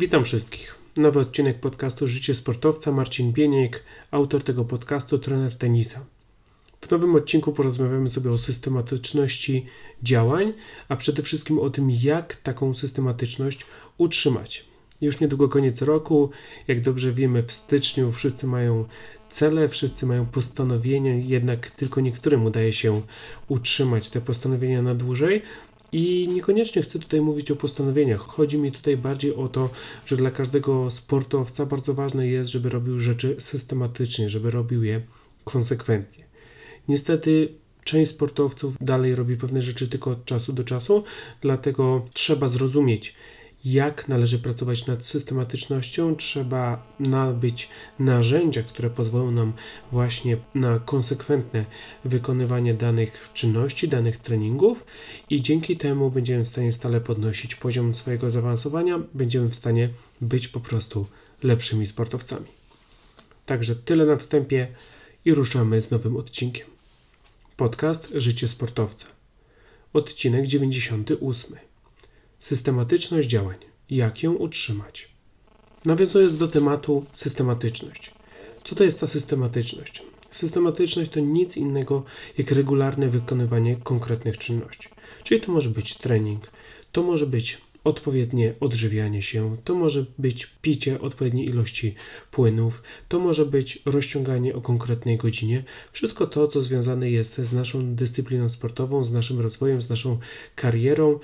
Witam wszystkich. Nowy odcinek podcastu Życie Sportowca. Marcin Bieniek, autor tego podcastu, trener tenisa. W nowym odcinku porozmawiamy sobie o systematyczności działań, a przede wszystkim o tym, jak taką systematyczność utrzymać. Już niedługo koniec roku. Jak dobrze wiemy, w styczniu wszyscy mają cele, wszyscy mają postanowienia, jednak tylko niektórym udaje się utrzymać te postanowienia na dłużej. I niekoniecznie chcę tutaj mówić o postanowieniach. Chodzi mi tutaj bardziej o to, że dla każdego sportowca bardzo ważne jest, żeby robił rzeczy systematycznie, żeby robił je konsekwentnie. Niestety część sportowców dalej robi pewne rzeczy tylko od czasu do czasu, dlatego trzeba zrozumieć, jak należy pracować nad systematycznością, trzeba nabyć narzędzia, które pozwolą nam właśnie na konsekwentne wykonywanie danych czynności, danych treningów i dzięki temu będziemy w stanie stale podnosić poziom swojego zaawansowania, będziemy w stanie być po prostu lepszymi sportowcami. Także tyle na wstępie i ruszamy z nowym odcinkiem. Podcast Życie Sportowca. Odcinek 98. Systematyczność działań. Jak ją utrzymać? Nawiązując do tematu systematyczność. Co to jest ta systematyczność? Systematyczność to nic innego jak regularne wykonywanie konkretnych czynności. Czyli to może być trening, to może być odpowiednie odżywianie się, to może być picie odpowiedniej ilości płynów, to może być rozciąganie o konkretnej godzinie. Wszystko to, co związane jest z naszą dyscypliną sportową, z naszym rozwojem, z naszą karierą,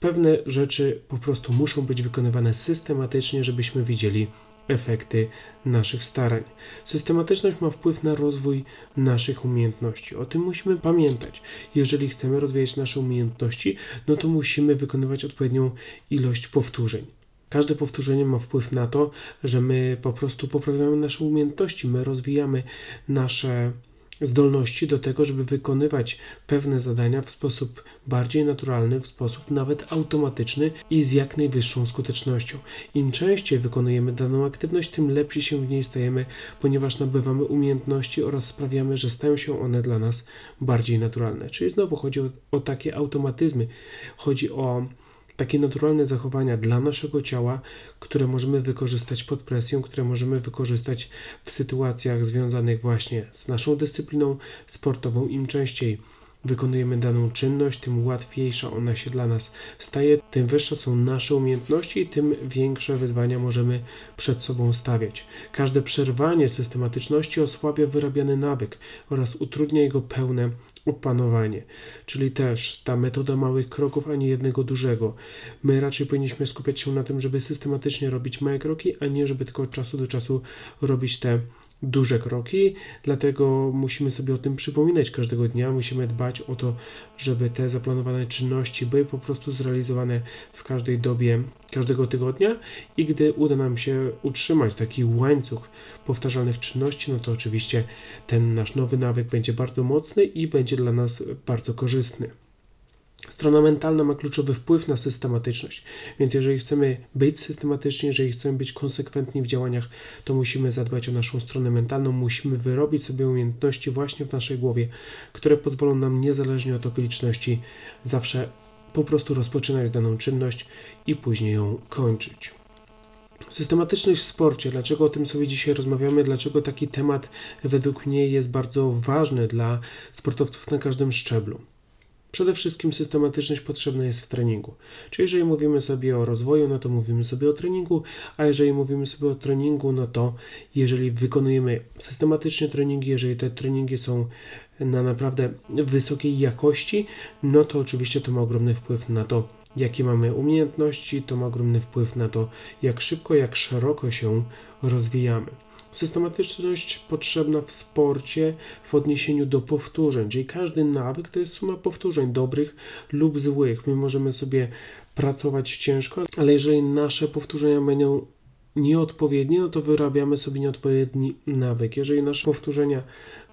Pewne rzeczy po prostu muszą być wykonywane systematycznie, żebyśmy widzieli efekty naszych starań. Systematyczność ma wpływ na rozwój naszych umiejętności. O tym musimy pamiętać. Jeżeli chcemy rozwijać nasze umiejętności, no to musimy wykonywać odpowiednią ilość powtórzeń. Każde powtórzenie ma wpływ na to, że my po prostu poprawiamy nasze umiejętności, my rozwijamy nasze zdolności do tego, żeby wykonywać pewne zadania w sposób bardziej naturalny, w sposób nawet automatyczny i z jak najwyższą skutecznością. Im częściej wykonujemy daną aktywność, tym lepiej się w niej stajemy, ponieważ nabywamy umiejętności oraz sprawiamy, że stają się one dla nas bardziej naturalne. Czyli znowu chodzi o, o takie automatyzmy, chodzi o takie naturalne zachowania dla naszego ciała, które możemy wykorzystać pod presją, które możemy wykorzystać w sytuacjach związanych właśnie z naszą dyscypliną sportową. Im częściej wykonujemy daną czynność, tym łatwiejsza ona się dla nas staje, tym wyższe są nasze umiejętności i tym większe wyzwania możemy przed sobą stawiać. Każde przerwanie systematyczności osłabia wyrabiany nawyk oraz utrudnia jego pełne opanowanie, czyli też ta metoda małych kroków, a nie jednego dużego. My raczej powinniśmy skupiać się na tym, żeby systematycznie robić małe kroki, a nie żeby tylko od czasu do czasu robić te duże kroki, dlatego musimy sobie o tym przypominać każdego dnia. Musimy dbać o to, żeby te zaplanowane czynności były po prostu zrealizowane w każdej dobie, każdego tygodnia i gdy uda nam się utrzymać taki łańcuch powtarzalnych czynności, no to oczywiście ten nasz nowy nawyk będzie bardzo mocny i będzie dla nas bardzo korzystny. Strona mentalna ma kluczowy wpływ na systematyczność, więc jeżeli chcemy być systematyczni, jeżeli chcemy być konsekwentni w działaniach, to musimy zadbać o naszą stronę mentalną, musimy wyrobić sobie umiejętności właśnie w naszej głowie, które pozwolą nam niezależnie od okoliczności zawsze po prostu rozpoczynać daną czynność i później ją kończyć. Systematyczność w sporcie. Dlaczego o tym sobie dzisiaj rozmawiamy? Dlaczego taki temat według mnie jest bardzo ważny dla sportowców na każdym szczeblu? Przede wszystkim systematyczność potrzebna jest w treningu. Czyli jeżeli mówimy sobie o rozwoju, no to mówimy sobie o treningu, a jeżeli mówimy sobie o treningu, no to jeżeli wykonujemy systematycznie treningi, jeżeli te treningi są na naprawdę wysokiej jakości, no to oczywiście to ma ogromny wpływ na to, jakie mamy umiejętności, to ma ogromny wpływ na to, jak szybko, jak szeroko się rozwijamy. Systematyczność potrzebna w sporcie w odniesieniu do powtórzeń, czyli każdy nawyk to jest suma powtórzeń, dobrych lub złych. My możemy sobie pracować ciężko, ale jeżeli nasze powtórzenia będą nieodpowiednie, no to wyrabiamy sobie nieodpowiedni nawyk. Jeżeli nasze powtórzenia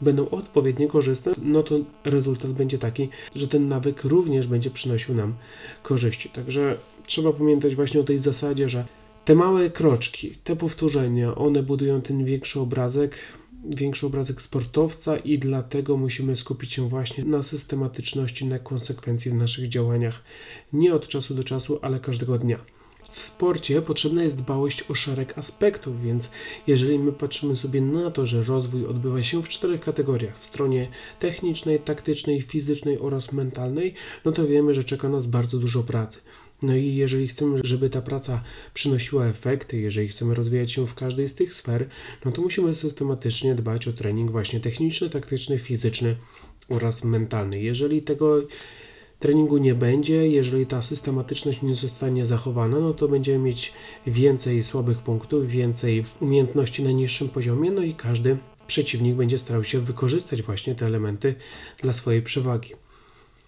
będą odpowiednio korzystne, no to rezultat będzie taki, że ten nawyk również będzie przynosił nam korzyści. Także trzeba pamiętać właśnie o tej zasadzie, że te małe kroczki, te powtórzenia, one budują ten większy obrazek, większy obrazek sportowca i dlatego musimy skupić się właśnie na systematyczności, na konsekwencji w naszych działaniach, nie od czasu do czasu, ale każdego dnia. W sporcie potrzebna jest dbałość o szereg aspektów, więc jeżeli my patrzymy sobie na to, że rozwój odbywa się w czterech kategoriach w stronie technicznej, taktycznej, fizycznej oraz mentalnej, no to wiemy, że czeka nas bardzo dużo pracy. No i jeżeli chcemy, żeby ta praca przynosiła efekty, jeżeli chcemy rozwijać się w każdej z tych sfer, no to musimy systematycznie dbać o trening właśnie techniczny, taktyczny, fizyczny oraz mentalny. Jeżeli tego treningu nie będzie, jeżeli ta systematyczność nie zostanie zachowana, no to będziemy mieć więcej słabych punktów, więcej umiejętności na niższym poziomie, no i każdy przeciwnik będzie starał się wykorzystać właśnie te elementy dla swojej przewagi.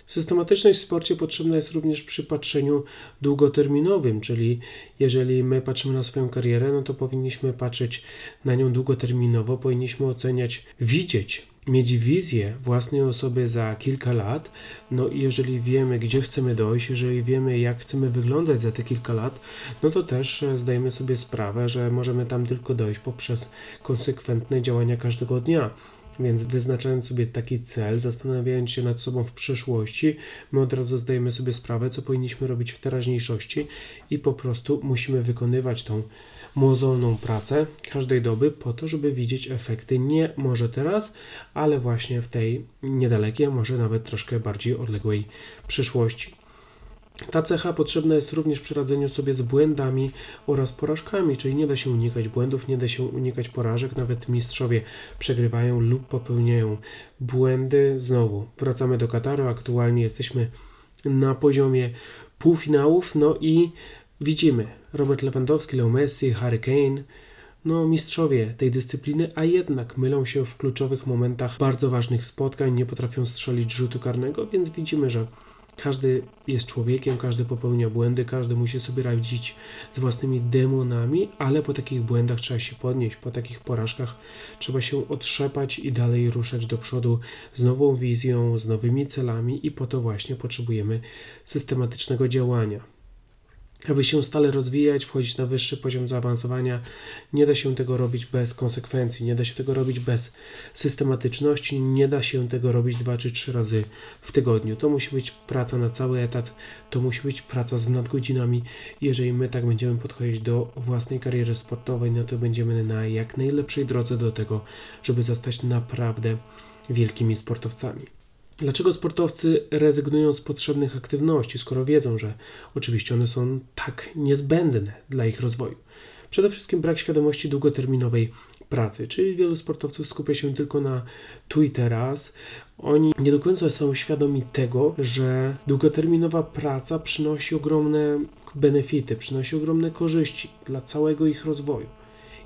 Systematyczność w sporcie potrzebna jest również przy patrzeniu długoterminowym, czyli jeżeli my patrzymy na swoją karierę, no to powinniśmy patrzeć na nią długoterminowo, powinniśmy oceniać, widzieć, mieć wizję własnej osoby za kilka lat. No i jeżeli wiemy, gdzie chcemy dojść, jeżeli wiemy, jak chcemy wyglądać za te kilka lat, no to też e, zdajemy sobie sprawę, że możemy tam tylko dojść poprzez konsekwentne działania każdego dnia. Więc wyznaczając sobie taki cel, zastanawiając się nad sobą w przyszłości, my od razu zdajemy sobie sprawę, co powinniśmy robić w teraźniejszości i po prostu musimy wykonywać tą mozolną pracę każdej doby po to, żeby widzieć efekty nie może teraz, ale właśnie w tej niedalekiej, może nawet troszkę bardziej odległej przyszłości. Ta cecha potrzebna jest również przy radzeniu sobie z błędami oraz porażkami, czyli nie da się unikać błędów, nie da się unikać porażek, nawet mistrzowie przegrywają lub popełniają błędy. Znowu wracamy do Kataru, aktualnie jesteśmy na poziomie półfinałów, no i widzimy Robert Lewandowski, Leo Messi, Harry Kane, no mistrzowie tej dyscypliny, a jednak mylą się w kluczowych momentach bardzo ważnych spotkań, nie potrafią strzelić rzutu karnego, więc widzimy, że każdy jest człowiekiem, każdy popełnia błędy, każdy musi sobie radzić z własnymi demonami, ale po takich błędach trzeba się podnieść, po takich porażkach trzeba się otrzepać i dalej ruszać do przodu z nową wizją, z nowymi celami i po to właśnie potrzebujemy systematycznego działania aby się stale rozwijać, wchodzić na wyższy poziom zaawansowania. Nie da się tego robić bez konsekwencji, nie da się tego robić bez systematyczności, nie da się tego robić dwa czy trzy razy w tygodniu. To musi być praca na cały etat, to musi być praca z nadgodzinami. Jeżeli my tak będziemy podchodzić do własnej kariery sportowej, no to będziemy na jak najlepszej drodze do tego, żeby zostać naprawdę wielkimi sportowcami. Dlaczego sportowcy rezygnują z potrzebnych aktywności, skoro wiedzą, że oczywiście one są tak niezbędne dla ich rozwoju? Przede wszystkim brak świadomości długoterminowej pracy, czyli wielu sportowców skupia się tylko na tu i teraz. Oni nie do końca są świadomi tego, że długoterminowa praca przynosi ogromne benefity, przynosi ogromne korzyści dla całego ich rozwoju.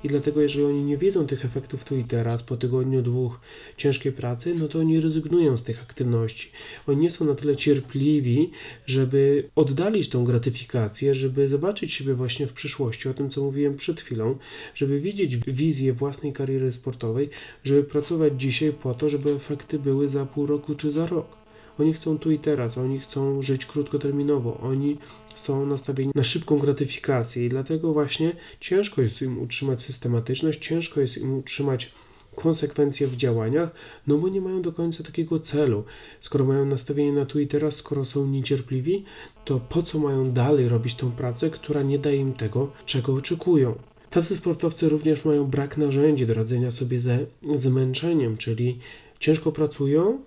I dlatego, jeżeli oni nie wiedzą tych efektów tu i teraz, po tygodniu, dwóch ciężkiej pracy, no to oni rezygnują z tych aktywności. Oni nie są na tyle cierpliwi, żeby oddalić tą gratyfikację, żeby zobaczyć siebie właśnie w przyszłości, o tym, co mówiłem przed chwilą, żeby widzieć wizję własnej kariery sportowej, żeby pracować dzisiaj po to, żeby efekty były za pół roku czy za rok. Oni chcą tu i teraz, oni chcą żyć krótkoterminowo, oni są nastawieni na szybką gratyfikację i dlatego właśnie ciężko jest im utrzymać systematyczność, ciężko jest im utrzymać konsekwencje w działaniach, no bo nie mają do końca takiego celu. Skoro mają nastawienie na tu i teraz, skoro są niecierpliwi, to po co mają dalej robić tą pracę, która nie daje im tego, czego oczekują? Tacy sportowcy również mają brak narzędzi do radzenia sobie ze zmęczeniem, czyli ciężko pracują,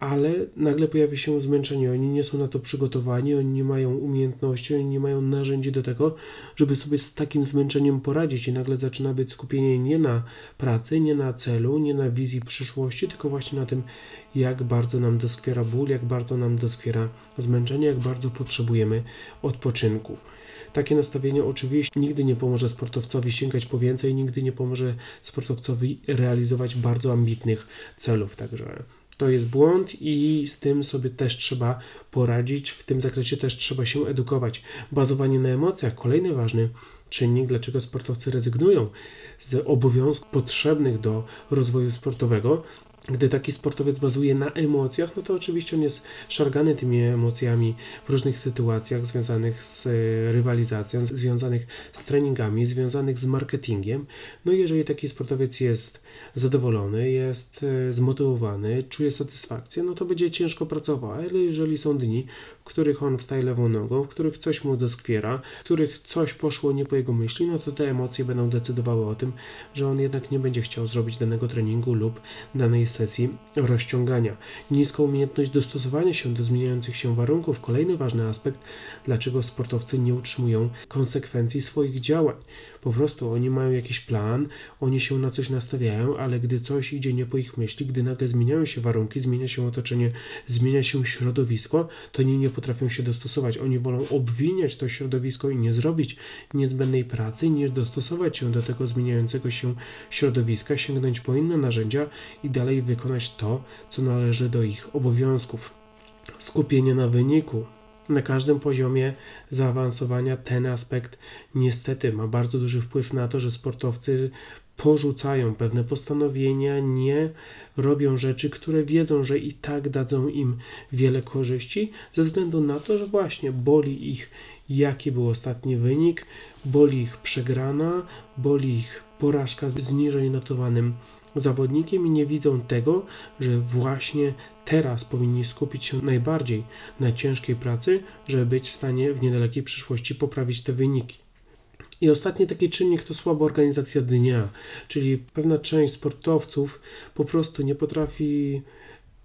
ale nagle pojawia się zmęczenie. Oni nie są na to przygotowani, oni nie mają umiejętności, oni nie mają narzędzi do tego, żeby sobie z takim zmęczeniem poradzić. I nagle zaczyna być skupienie nie na pracy, nie na celu, nie na wizji przyszłości, tylko właśnie na tym, jak bardzo nam doskwiera ból, jak bardzo nam doskwiera zmęczenie, jak bardzo potrzebujemy odpoczynku. Takie nastawienie oczywiście nigdy nie pomoże sportowcowi sięgać po więcej, nigdy nie pomoże sportowcowi realizować bardzo ambitnych celów. Także to jest błąd i z tym sobie też trzeba poradzić. W tym zakresie też trzeba się edukować. Bazowanie na emocjach, kolejny ważny czynnik, dlaczego sportowcy rezygnują z obowiązków potrzebnych do rozwoju sportowego, Gdy taki sportowiec bazuje na emocjach, no to oczywiście on jest szargany tymi emocjami w różnych sytuacjach związanych z e, rywalizacją, związanych z treningami, związanych z marketingiem. No i jeżeli taki sportowiec jest zadowolony, jest e, zmotywowany, czuje satysfakcję, no to będzie ciężko pracował. Ale jeżeli są dni, których on wstaje lewą nogą, w których coś mu doskwiera, w których coś poszło nie po jego myśli, no to te emocje będą decydowały o tym, że on jednak nie będzie chciał zrobić danego treningu lub danej sesji rozciągania. Niska umiejętność dostosowania się do zmieniających się warunków, kolejny ważny aspekt, dlaczego sportowcy nie utrzymują konsekwencji swoich działań. Po prostu oni mają jakiś plan, oni się na coś nastawiają, ale gdy coś idzie nie po ich myśli, gdy nagle zmieniają się warunki, zmienia się otoczenie, zmienia się środowisko, to oni nie potrafią się dostosować. Oni wolą obwiniać to środowisko i nie zrobić niezbędnej pracy, niż dostosować się do tego zmieniającego się środowiska, sięgnąć po inne narzędzia i dalej wykonać to, co należy do ich obowiązków. Skupienie na wyniku, na każdym poziomie zaawansowania ten aspekt niestety ma bardzo duży wpływ na to, że sportowcy porzucają pewne postanowienia, nie robią rzeczy, które wiedzą, że i tak dadzą im wiele korzyści, ze względu na to, że właśnie boli ich, jaki był ostatni wynik, boli ich przegrana, boli ich porażka z niżej notowanym zawodnikiem i nie widzą tego, że właśnie teraz powinni skupić się najbardziej na ciężkiej pracy, żeby być w stanie w niedalekiej przyszłości poprawić te wyniki. I ostatni taki czynnik to słaba organizacja dnia, czyli pewna część sportowców po prostu nie potrafi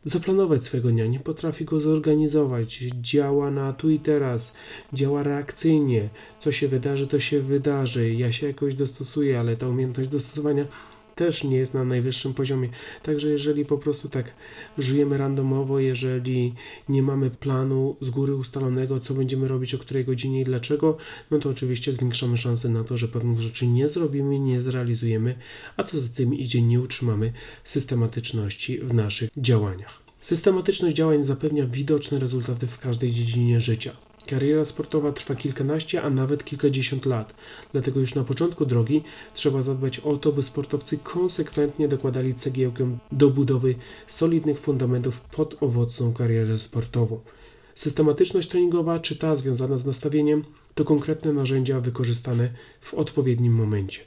zaplanować swojego dnia, nie potrafi go zorganizować, działa na tu i teraz, działa reakcyjnie, co się wydarzy, to się wydarzy, ja się jakoś dostosuję, ale ta umiejętność dostosowania też nie jest na najwyższym poziomie. Także jeżeli po prostu tak żyjemy randomowo, jeżeli nie mamy planu z góry ustalonego, co będziemy robić o której godzinie i dlaczego, no to oczywiście zwiększamy szanse na to, że pewnych rzeczy nie zrobimy, nie zrealizujemy, a co za tym idzie, nie utrzymamy systematyczności w naszych działaniach. Systematyczność działań zapewnia widoczne rezultaty w każdej dziedzinie życia. Kariera sportowa trwa kilkanaście, a nawet kilkadziesiąt lat. Dlatego już na początku drogi trzeba zadbać o to, by sportowcy konsekwentnie dokładali cegiełkę do budowy solidnych fundamentów pod owocną karierę sportową. Systematyczność treningowa, czy ta związana z nastawieniem, to konkretne narzędzia wykorzystane w odpowiednim momencie.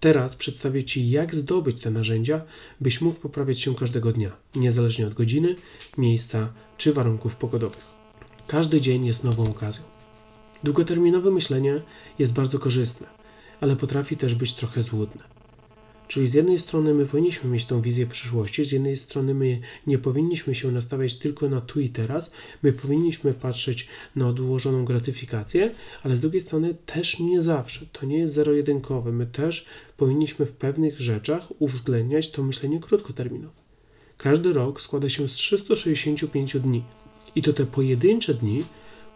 Teraz przedstawię Ci, jak zdobyć te narzędzia, byś mógł poprawiać się każdego dnia, niezależnie od godziny, miejsca czy warunków pogodowych. Każdy dzień jest nową okazją. Długoterminowe myślenie jest bardzo korzystne, ale potrafi też być trochę złudne. Czyli z jednej strony my powinniśmy mieć tą wizję przyszłości, z jednej strony my nie powinniśmy się nastawiać tylko na tu i teraz, my powinniśmy patrzeć na odłożoną gratyfikację, ale z drugiej strony też nie zawsze. To nie jest zero-jedynkowe. My też powinniśmy w pewnych rzeczach uwzględniać to myślenie krótkoterminowe. Każdy rok składa się z 365 dni. I to te pojedyncze dni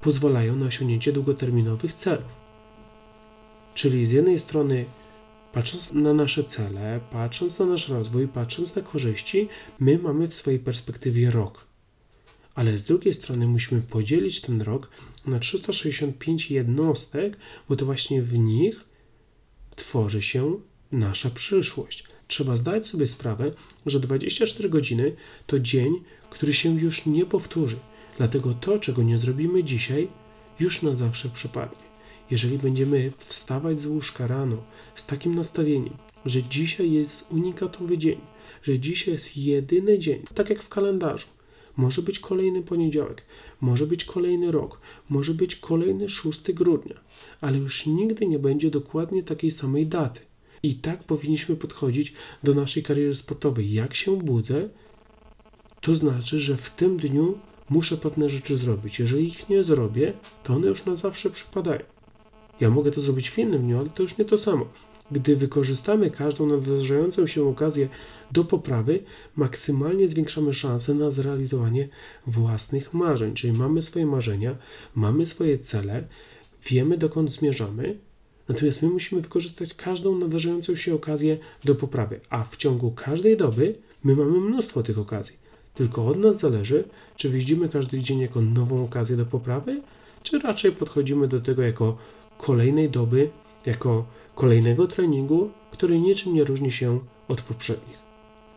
pozwalają na osiągnięcie długoterminowych celów. Czyli z jednej strony, patrząc na nasze cele, patrząc na nasz rozwój, patrząc na korzyści, my mamy w swojej perspektywie rok. Ale z drugiej strony musimy podzielić ten rok na 365 jednostek, bo to właśnie w nich tworzy się nasza przyszłość. Trzeba zdać sobie sprawę, że 24 godziny to dzień, który się już nie powtórzy. Dlatego to, czego nie zrobimy dzisiaj, już na zawsze przepadnie. Jeżeli będziemy wstawać z łóżka rano z takim nastawieniem, że dzisiaj jest unikatowy dzień, że dzisiaj jest jedyny dzień, tak jak w kalendarzu, może być kolejny poniedziałek, może być kolejny rok, może być kolejny 6 grudnia, ale już nigdy nie będzie dokładnie takiej samej daty. I tak powinniśmy podchodzić do naszej kariery sportowej. Jak się budzę, to znaczy, że w tym dniu muszę pewne rzeczy zrobić. Jeżeli ich nie zrobię, to one już na zawsze przypadają. Ja mogę to zrobić w innym dniu, ale to już nie to samo. Gdy wykorzystamy każdą nadarzającą się okazję do poprawy, maksymalnie zwiększamy szanse na zrealizowanie własnych marzeń. Czyli mamy swoje marzenia, mamy swoje cele, wiemy dokąd zmierzamy, natomiast my musimy wykorzystać każdą nadarzającą się okazję do poprawy, a w ciągu każdej doby my mamy mnóstwo tych okazji. Tylko od nas zależy, czy widzimy każdy dzień jako nową okazję do poprawy, czy raczej podchodzimy do tego jako kolejnej doby, jako kolejnego treningu, który niczym nie różni się od poprzednich.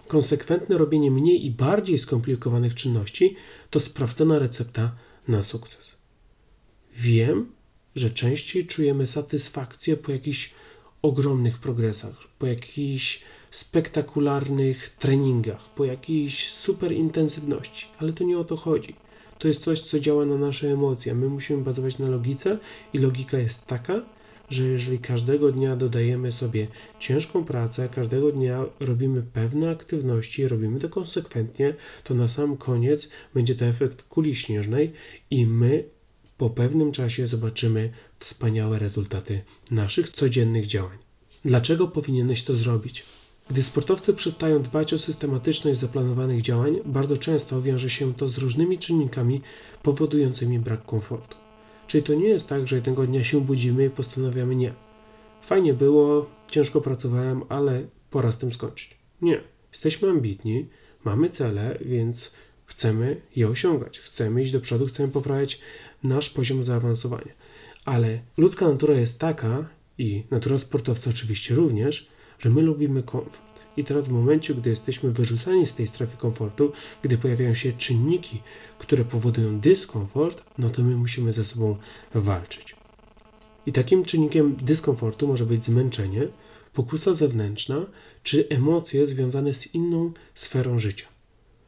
Konsekwentne robienie mniej i bardziej skomplikowanych czynności to sprawdzona recepta na sukces. Wiem, że częściej czujemy satysfakcję po jakichś ogromnych progresach, po jakichś spektakularnych treningach, po jakiejś super intensywności, ale to nie o to chodzi. To jest coś, co działa na nasze emocje. My musimy bazować na logice i logika jest taka, że jeżeli każdego dnia dodajemy sobie ciężką pracę, każdego dnia robimy pewne aktywności, robimy to konsekwentnie, to na sam koniec będzie to efekt kuli śnieżnej i my po pewnym czasie zobaczymy wspaniałe rezultaty naszych codziennych działań. Dlaczego powinieneś to zrobić? Gdy sportowcy przestają dbać o systematyczność zaplanowanych działań, bardzo często wiąże się to z różnymi czynnikami powodującymi brak komfortu. Czyli to nie jest tak, że jednego dnia się budzimy i postanawiamy nie. Fajnie było, ciężko pracowałem, ale pora z tym skończyć. Nie. Jesteśmy ambitni, mamy cele, więc chcemy je osiągać. Chcemy iść do przodu, chcemy poprawiać nasz poziom zaawansowania. Ale ludzka natura jest taka, i natura sportowca oczywiście również, że my lubimy komfort. I teraz w momencie, gdy jesteśmy wyrzucani z tej strefy komfortu, gdy pojawiają się czynniki, które powodują dyskomfort, no to my musimy ze sobą walczyć. I takim czynnikiem dyskomfortu może być zmęczenie, pokusa zewnętrzna czy emocje związane z inną sferą życia.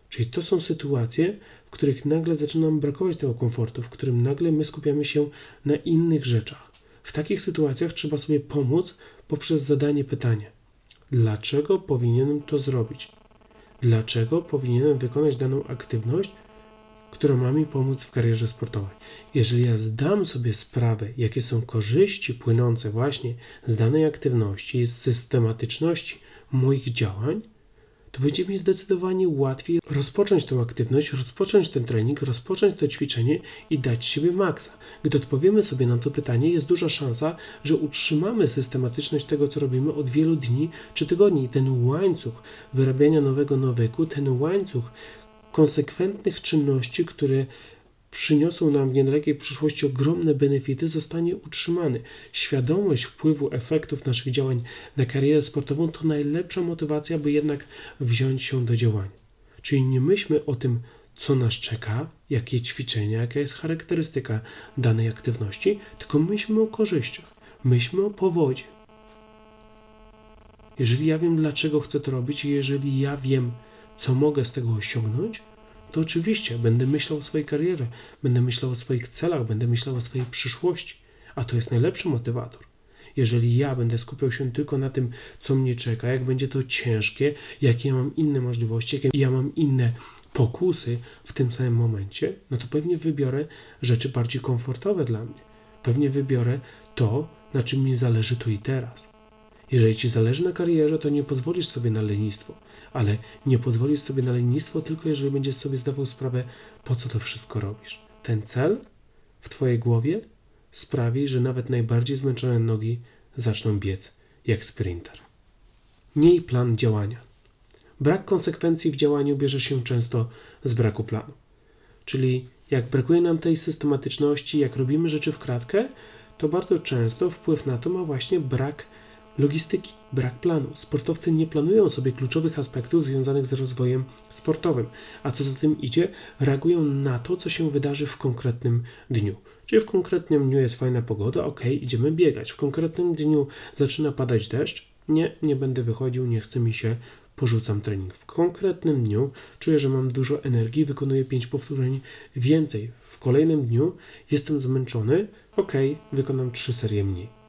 Czyli to są sytuacje, w których nagle zaczyna nam brakować tego komfortu, w którym nagle my skupiamy się na innych rzeczach. W takich sytuacjach trzeba sobie pomóc poprzez zadanie pytania: dlaczego powinienem to zrobić? Dlaczego powinienem wykonać daną aktywność, która ma mi pomóc w karierze sportowej? Jeżeli ja zdam sobie sprawę, jakie są korzyści płynące właśnie z danej aktywności z systematyczności moich działań, to będzie mi zdecydowanie łatwiej rozpocząć tę aktywność, rozpocząć ten trening, rozpocząć to ćwiczenie i dać siebie maksa. Gdy odpowiemy sobie na to pytanie, jest duża szansa, że utrzymamy systematyczność tego, co robimy od wielu dni czy tygodni. Ten łańcuch wyrabiania nowego nawyku, ten łańcuch konsekwentnych czynności, które przyniosą nam w niedalekiej przyszłości ogromne benefity, zostanie utrzymany. Świadomość wpływu efektów naszych działań na karierę sportową to najlepsza motywacja, by jednak wziąć się do działania. Czyli nie myślmy o tym, co nas czeka, jakie ćwiczenia, jaka jest charakterystyka danej aktywności, tylko myślmy o korzyściach, myślmy o powodzie. Jeżeli ja wiem, dlaczego chcę to robić, i jeżeli ja wiem, co mogę z tego osiągnąć, to oczywiście będę myślał o swojej karierze, będę myślał o swoich celach, będę myślał o swojej przyszłości, a to jest najlepszy motywator. Jeżeli ja będę skupiał się tylko na tym, co mnie czeka, jak będzie to ciężkie, jakie ja mam inne możliwości, jakie ja mam inne pokusy w tym samym momencie, no to pewnie wybiorę rzeczy bardziej komfortowe dla mnie. Pewnie wybiorę to, na czym mi zależy tu i teraz. Jeżeli ci zależy na karierze, to nie pozwolisz sobie na lenistwo ale nie pozwolisz sobie na lenistwo tylko jeżeli będziesz sobie zdawał sprawę, po co to wszystko robisz. Ten cel w Twojej głowie sprawi, że nawet najbardziej zmęczone nogi zaczną biec jak sprinter. Miej plan działania. Brak konsekwencji w działaniu bierze się często z braku planu. Czyli jak brakuje nam tej systematyczności, jak robimy rzeczy w kratkę, to bardzo często wpływ na to ma właśnie brak Logistyki, brak planu. Sportowcy nie planują sobie kluczowych aspektów związanych z rozwojem sportowym, a co za tym idzie, reagują na to, co się wydarzy w konkretnym dniu. Czyli w konkretnym dniu jest fajna pogoda, ok, idziemy biegać. W konkretnym dniu zaczyna padać deszcz, nie, nie będę wychodził, nie chce mi się, porzucam trening. W konkretnym dniu czuję, że mam dużo energii, wykonuję 5 powtórzeń więcej. W kolejnym dniu jestem zmęczony, ok, wykonam 3 serie mniej.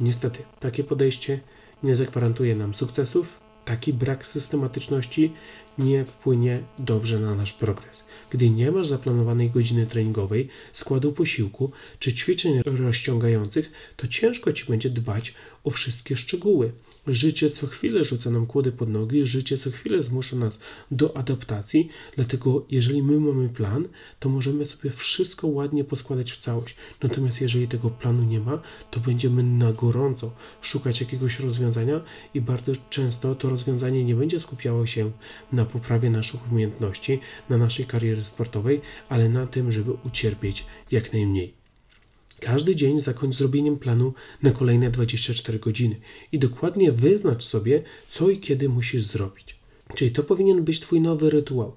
Niestety, takie podejście nie zagwarantuje nam sukcesów, taki brak systematyczności nie wpłynie dobrze na nasz progres. Gdy nie masz zaplanowanej godziny treningowej, składu posiłku czy ćwiczeń rozciągających, to ciężko ci będzie dbać o wszystkie szczegóły. Życie co chwilę rzuca nam kłody pod nogi, życie co chwilę zmusza nas do adaptacji, dlatego jeżeli my mamy plan, to możemy sobie wszystko ładnie poskładać w całość. Natomiast jeżeli tego planu nie ma, to będziemy na gorąco szukać jakiegoś rozwiązania i bardzo często to rozwiązanie nie będzie skupiało się na poprawie naszych umiejętności, na naszej karierze sportowej, ale na tym, żeby ucierpieć jak najmniej. Każdy dzień zakończ zrobieniem planu na kolejne 24 godziny i dokładnie wyznacz sobie, co i kiedy musisz zrobić. Czyli to powinien być Twój nowy rytuał.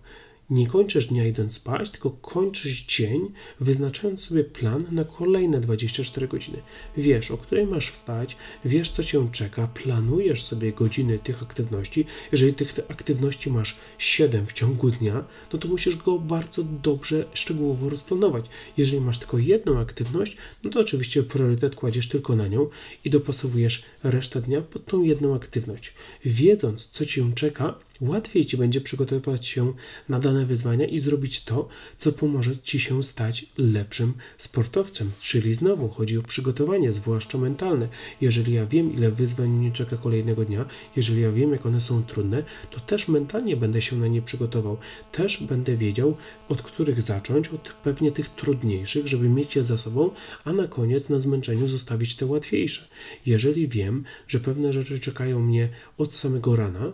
Nie kończysz dnia idąc spać, tylko kończysz dzień, wyznaczając sobie plan na kolejne 24 godziny. Wiesz, o której masz wstać, wiesz, co cię czeka, planujesz sobie godziny tych aktywności. Jeżeli tych aktywności masz 7 w ciągu dnia, no to musisz go bardzo dobrze, szczegółowo rozplanować. Jeżeli masz tylko jedną aktywność, no to oczywiście priorytet kładziesz tylko na nią i dopasowujesz resztę dnia pod tą jedną aktywność. Wiedząc, co cię czeka, łatwiej ci będzie przygotowywać się na dane wyzwania i zrobić to, co pomoże ci się stać lepszym sportowcem. Czyli znowu chodzi o przygotowanie, zwłaszcza mentalne. Jeżeli ja wiem, ile wyzwań mnie czeka kolejnego dnia, jeżeli ja wiem, jak one są trudne, to też mentalnie będę się na nie przygotował. Też będę wiedział, od których zacząć, od pewnie tych trudniejszych, żeby mieć je za sobą, a na koniec na zmęczeniu zostawić te łatwiejsze. Jeżeli wiem, że pewne rzeczy czekają mnie od samego rana,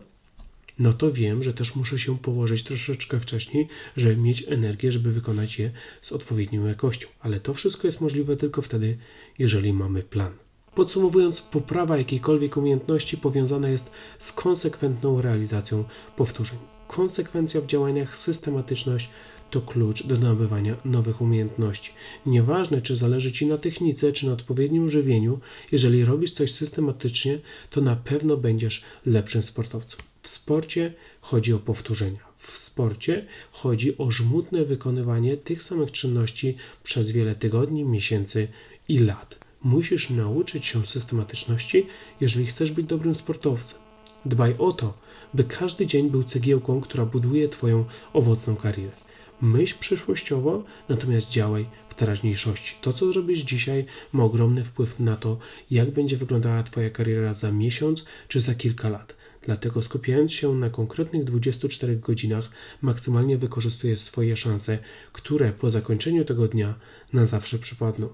no to wiem, że też muszę się położyć troszeczkę wcześniej, żeby mieć energię, żeby wykonać je z odpowiednią jakością. Ale to wszystko jest możliwe tylko wtedy, jeżeli mamy plan. Podsumowując, poprawa jakiejkolwiek umiejętności powiązana jest z konsekwentną realizacją powtórzeń. Konsekwencja w działaniach, systematyczność to klucz do nabywania nowych umiejętności. Nieważne, czy zależy Ci na technice, czy na odpowiednim żywieniu, jeżeli robisz coś systematycznie, to na pewno będziesz lepszym sportowcem. W sporcie chodzi o powtórzenia. W sporcie chodzi o żmudne wykonywanie tych samych czynności przez wiele tygodni, miesięcy i lat. Musisz nauczyć się systematyczności, jeżeli chcesz być dobrym sportowcem. Dbaj o to, by każdy dzień był cegiełką, która buduje Twoją owocną karierę. Myśl przyszłościowo, natomiast działaj w teraźniejszości. To, co zrobisz dzisiaj, ma ogromny wpływ na to, jak będzie wyglądała Twoja kariera za miesiąc czy za kilka lat. Dlatego skupiając się na konkretnych 24 godzinach, maksymalnie wykorzystujesz swoje szanse, które po zakończeniu tego dnia na zawsze przypadną.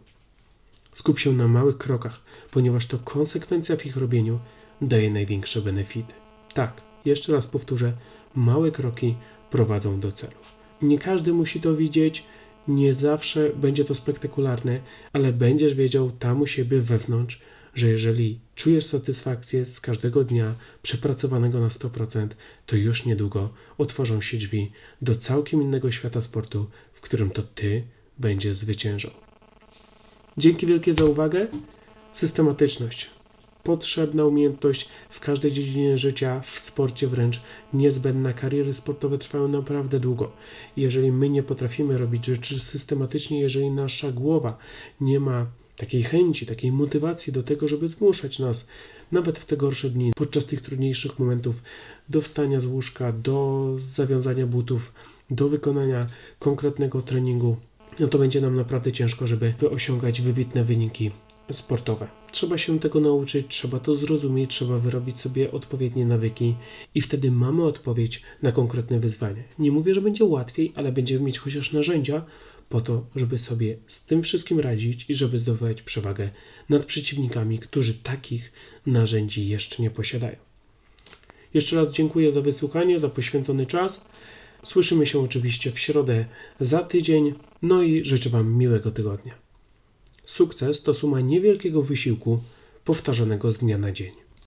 Skup się na małych krokach, ponieważ to konsekwencja w ich robieniu daje największe benefity. Tak, jeszcze raz powtórzę, małe kroki prowadzą do celu. Nie każdy musi to widzieć, nie zawsze będzie to spektakularne, ale będziesz wiedział tam u siebie wewnątrz, że jeżeli czujesz satysfakcję z każdego dnia przepracowanego na 100%, to już niedługo otworzą się drzwi do całkiem innego świata sportu, w którym to ty będziesz zwyciężał. Dzięki wielkie za uwagę. Systematyczność. Potrzebna umiejętność w każdej dziedzinie życia, w sporcie wręcz niezbędna. Kariery sportowe trwają naprawdę długo. Jeżeli my nie potrafimy robić rzeczy systematycznie, jeżeli nasza głowa nie ma takiej chęci, takiej motywacji do tego, żeby zmuszać nas, nawet w te gorsze dni, podczas tych trudniejszych momentów, do wstania z łóżka, do zawiązania butów, do wykonania konkretnego treningu, no to będzie nam naprawdę ciężko, żeby osiągać wybitne wyniki sportowe. Trzeba się tego nauczyć, trzeba to zrozumieć, trzeba wyrobić sobie odpowiednie nawyki i wtedy mamy odpowiedź na konkretne wyzwanie. Nie mówię, że będzie łatwiej, ale będziemy mieć chociaż narzędzia, po to, żeby sobie z tym wszystkim radzić i żeby zdobywać przewagę nad przeciwnikami, którzy takich narzędzi jeszcze nie posiadają. Jeszcze raz dziękuję za wysłuchanie, za poświęcony czas. Słyszymy się oczywiście w środę za tydzień, no i życzę Wam miłego tygodnia. Sukces to suma niewielkiego wysiłku powtarzanego z dnia na dzień.